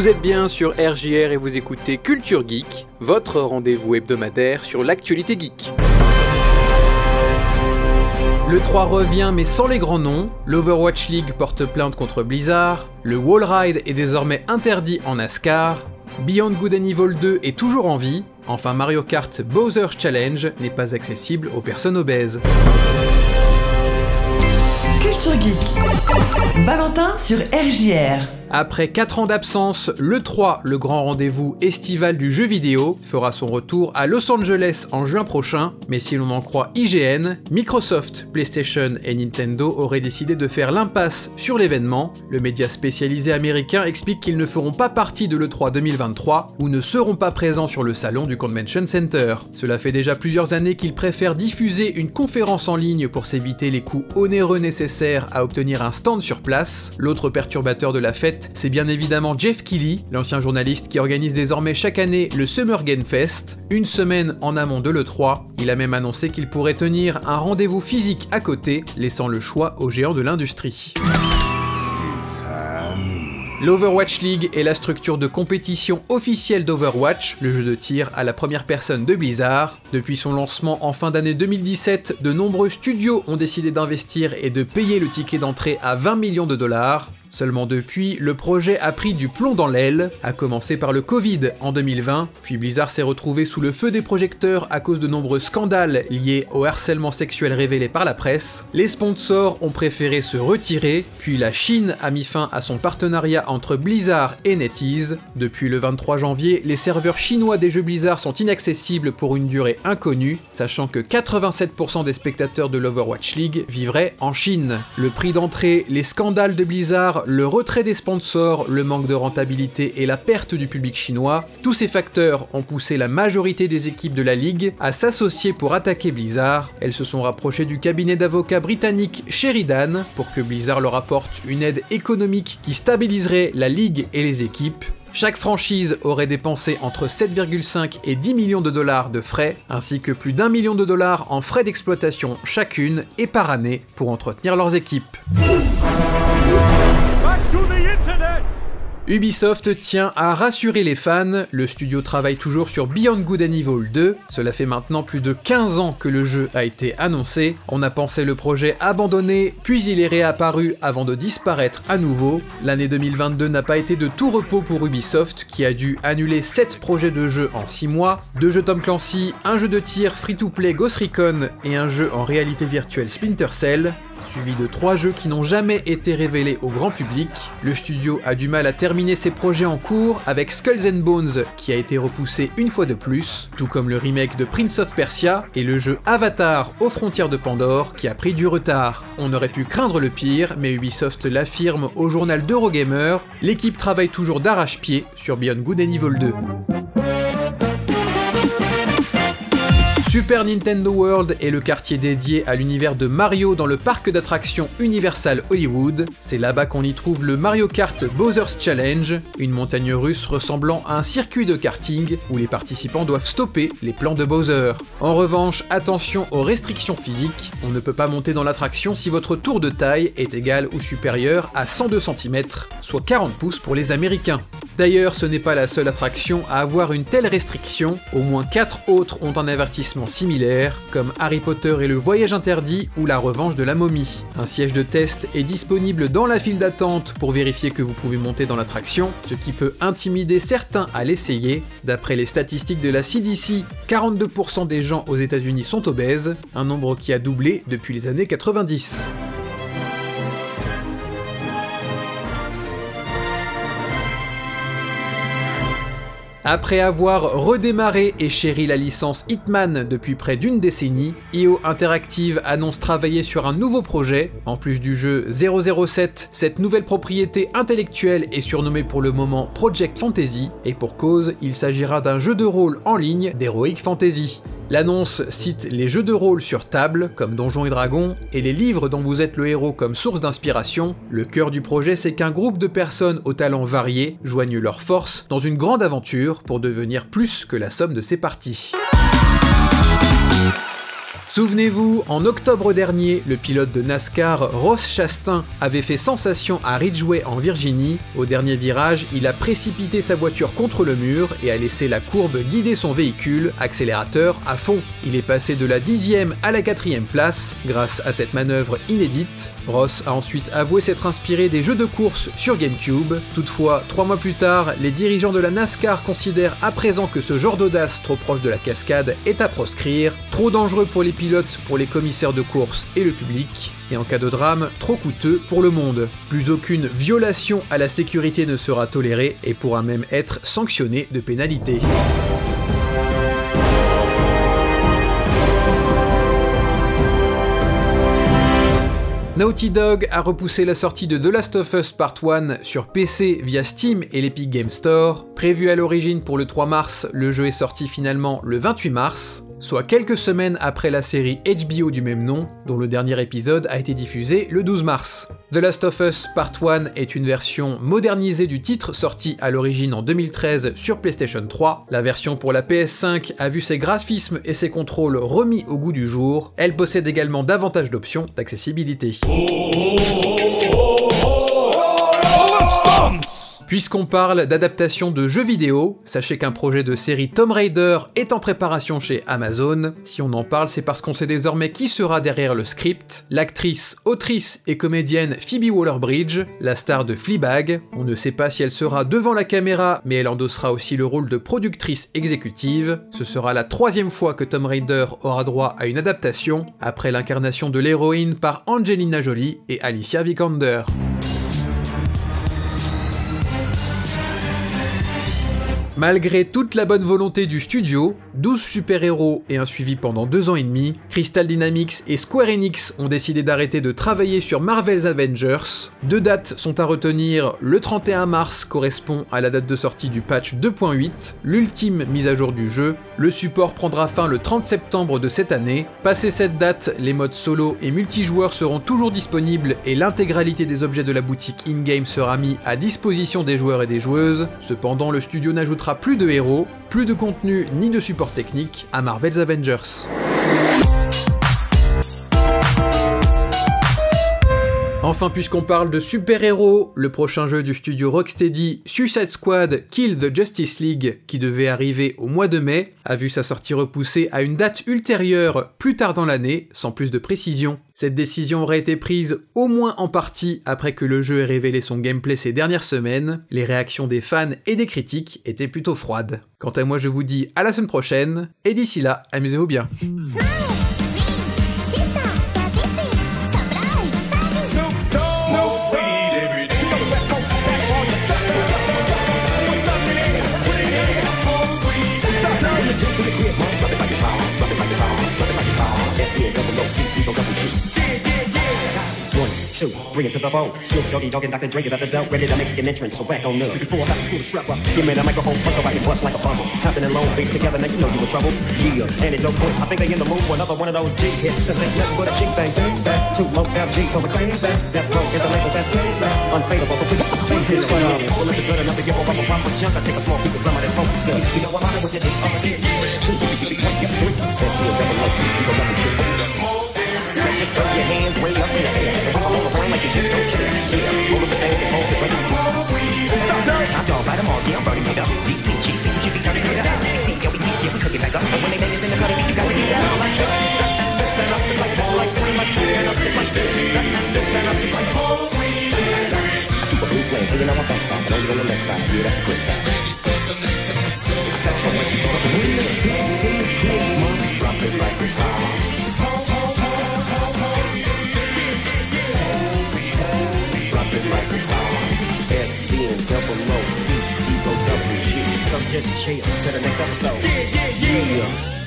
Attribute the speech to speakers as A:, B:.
A: Vous êtes bien sur RJR et vous écoutez Culture Geek, votre rendez-vous hebdomadaire sur l'actualité geek. Le 3 revient mais sans les grands noms, l'Overwatch League porte plainte contre Blizzard, le Wall Ride est désormais interdit en NASCAR, Beyond Good and Evil 2 est toujours en vie, enfin Mario Kart Bowser Challenge n'est pas accessible aux personnes obèses.
B: Culture Geek. Valentin sur RJR.
A: Après 4 ans d'absence, le 3, le grand rendez-vous estival du jeu vidéo, fera son retour à Los Angeles en juin prochain, mais si l'on en croit IGN, Microsoft, PlayStation et Nintendo auraient décidé de faire l'impasse sur l'événement. Le média spécialisé américain explique qu'ils ne feront pas partie de l'E3 2023 ou ne seront pas présents sur le salon du Convention Center. Cela fait déjà plusieurs années qu'ils préfèrent diffuser une conférence en ligne pour s'éviter les coûts onéreux nécessaires à obtenir un stand sur place. L'autre perturbateur de la fête c'est bien évidemment Jeff Keighley, l'ancien journaliste qui organise désormais chaque année le Summer Game Fest, une semaine en amont de l'E3. Il a même annoncé qu'il pourrait tenir un rendez-vous physique à côté, laissant le choix aux géants de l'industrie. L'Overwatch League est la structure de compétition officielle d'Overwatch, le jeu de tir à la première personne de Blizzard. Depuis son lancement en fin d'année 2017, de nombreux studios ont décidé d'investir et de payer le ticket d'entrée à 20 millions de dollars. Seulement depuis, le projet a pris du plomb dans l'aile, à commencer par le Covid en 2020, puis Blizzard s'est retrouvé sous le feu des projecteurs à cause de nombreux scandales liés au harcèlement sexuel révélé par la presse. Les sponsors ont préféré se retirer, puis la Chine a mis fin à son partenariat entre Blizzard et NetEase. Depuis le 23 janvier, les serveurs chinois des jeux Blizzard sont inaccessibles pour une durée inconnue, sachant que 87% des spectateurs de l'Overwatch League vivraient en Chine. Le prix d'entrée, les scandales de Blizzard, le retrait des sponsors, le manque de rentabilité et la perte du public chinois, tous ces facteurs ont poussé la majorité des équipes de la Ligue à s'associer pour attaquer Blizzard. Elles se sont rapprochées du cabinet d'avocats britannique Sheridan pour que Blizzard leur apporte une aide économique qui stabiliserait la Ligue et les équipes. Chaque franchise aurait dépensé entre 7,5 et 10 millions de dollars de frais, ainsi que plus d'un million de dollars en frais d'exploitation chacune et par année pour entretenir leurs équipes. Ubisoft tient à rassurer les fans, le studio travaille toujours sur Beyond Good and Evil 2, cela fait maintenant plus de 15 ans que le jeu a été annoncé, on a pensé le projet abandonné, puis il est réapparu avant de disparaître à nouveau. L'année 2022 n'a pas été de tout repos pour Ubisoft, qui a dû annuler 7 projets de jeu en 6 mois, 2 jeux Tom Clancy, un jeu de tir free-to-play Ghost Recon et un jeu en réalité virtuelle Splinter Cell suivi de trois jeux qui n'ont jamais été révélés au grand public. Le studio a du mal à terminer ses projets en cours avec Skulls and Bones qui a été repoussé une fois de plus, tout comme le remake de Prince of Persia et le jeu Avatar aux frontières de Pandore qui a pris du retard. On aurait pu craindre le pire, mais Ubisoft l'affirme au journal d'Eurogamer, l'équipe travaille toujours d'arrache-pied sur Beyond Good and Evil 2. Super Nintendo World est le quartier dédié à l'univers de Mario dans le parc d'attractions Universal Hollywood. C'est là-bas qu'on y trouve le Mario Kart Bowser's Challenge, une montagne russe ressemblant à un circuit de karting où les participants doivent stopper les plans de Bowser. En revanche, attention aux restrictions physiques, on ne peut pas monter dans l'attraction si votre tour de taille est égal ou supérieur à 102 cm, soit 40 pouces pour les Américains. D'ailleurs, ce n'est pas la seule attraction à avoir une telle restriction, au moins 4 autres ont un avertissement similaire, comme Harry Potter et le voyage interdit ou la revanche de la momie. Un siège de test est disponible dans la file d'attente pour vérifier que vous pouvez monter dans l'attraction, ce qui peut intimider certains à l'essayer. D'après les statistiques de la CDC, 42% des gens aux États-Unis sont obèses, un nombre qui a doublé depuis les années 90. Après avoir redémarré et chéri la licence Hitman depuis près d'une décennie, IO Interactive annonce travailler sur un nouveau projet. En plus du jeu 007, cette nouvelle propriété intellectuelle est surnommée pour le moment Project Fantasy, et pour cause, il s'agira d'un jeu de rôle en ligne d'Heroic Fantasy. L'annonce cite les jeux de rôle sur table, comme Donjons et Dragons, et les livres dont vous êtes le héros comme source d'inspiration. Le cœur du projet, c'est qu'un groupe de personnes aux talents variés joignent leurs forces dans une grande aventure pour devenir plus que la somme de ses parties. Souvenez-vous, en octobre dernier, le pilote de NASCAR Ross Chastain avait fait sensation à Ridgeway en Virginie. Au dernier virage, il a précipité sa voiture contre le mur et a laissé la courbe guider son véhicule, accélérateur à fond. Il est passé de la 10e à la 4 place grâce à cette manœuvre inédite. Ross a ensuite avoué s'être inspiré des jeux de course sur GameCube. Toutefois, trois mois plus tard, les dirigeants de la NASCAR considèrent à présent que ce genre d'audace trop proche de la cascade est à proscrire, trop dangereux pour les pilotes, pour les commissaires de course et le public, et en cas de drame, trop coûteux pour le monde. Plus aucune violation à la sécurité ne sera tolérée et pourra même être sanctionnée de pénalité. Naughty Dog a repoussé la sortie de The Last of Us Part 1 sur PC via Steam et l'Epic Game Store. Prévu à l'origine pour le 3 mars, le jeu est sorti finalement le 28 mars soit quelques semaines après la série HBO du même nom, dont le dernier épisode a été diffusé le 12 mars. The Last of Us Part 1 est une version modernisée du titre sorti à l'origine en 2013 sur PlayStation 3. La version pour la PS5 a vu ses graphismes et ses contrôles remis au goût du jour. Elle possède également davantage d'options d'accessibilité. Puisqu'on parle d'adaptation de jeux vidéo, sachez qu'un projet de série Tomb Raider est en préparation chez Amazon. Si on en parle, c'est parce qu'on sait désormais qui sera derrière le script. L'actrice, autrice et comédienne Phoebe Waller-Bridge, la star de Fleabag. On ne sait pas si elle sera devant la caméra, mais elle endossera aussi le rôle de productrice exécutive. Ce sera la troisième fois que Tomb Raider aura droit à une adaptation, après l'incarnation de l'héroïne par Angelina Jolie et Alicia Vikander. Malgré toute la bonne volonté du studio, 12 super-héros et un suivi pendant deux ans et demi, Crystal Dynamics et Square Enix ont décidé d'arrêter de travailler sur Marvel's Avengers. Deux dates sont à retenir, le 31 mars correspond à la date de sortie du patch 2.8, l'ultime mise à jour du jeu. Le support prendra fin le 30 septembre de cette année. Passé cette date, les modes solo et multijoueurs seront toujours disponibles et l'intégralité des objets de la boutique in-game sera mis à disposition des joueurs et des joueuses. Cependant, le studio n'ajoutera plus de héros, plus de contenu ni de support technique à Marvel's Avengers. Enfin, puisqu'on parle de super-héros, le prochain jeu du studio Rocksteady, Suicide Squad Kill the Justice League, qui devait arriver au mois de mai, a vu sa sortie repoussée à une date ultérieure plus tard dans l'année, sans plus de précision. Cette décision aurait été prise au moins en partie après que le jeu ait révélé son gameplay ces dernières semaines. Les réactions des fans et des critiques étaient plutôt froides. Quant à moi, je vous dis à la semaine prochaine, et d'ici là, amusez-vous bien. Two, bring it to the phone. Snoop Doggy Dogg and Dr. Dre is at the door, ready to make an entrance, so back on up. Before I have to pull the strap up, give me the microphone, so I can bust like a bubble. Hopping in long face together, now you know you in trouble. Yeah, and it don't quit. I think they in the mood for another one of those G hits, cause there's nothing but a G thing. Back to low FG, so we claim that. That's broke, is the label that's now. Unfadable, so please, please, one is. Well, if it's good enough to give up a proper chunk, I take a small piece of some of that focus stuff. You know I'm out with it, I'm a dick. Two, three, three, says you a double low, you go double triple. Just throw your hands way up in the air. You just don't care. Yeah, roll the bag and hold the drink. Top dog, bite them all, yeah, I'm burning should be turning yeah, we cook it back up. When they in the cut, you got to down like this. This and up, like like this, and up, like this. This and up, like I keep a blue flame hanging on my backside, but only on the side. Yeah, that's the quick side. Got so much you can When the mom, just chill till the next episode. Yeah, yeah, yeah. yeah.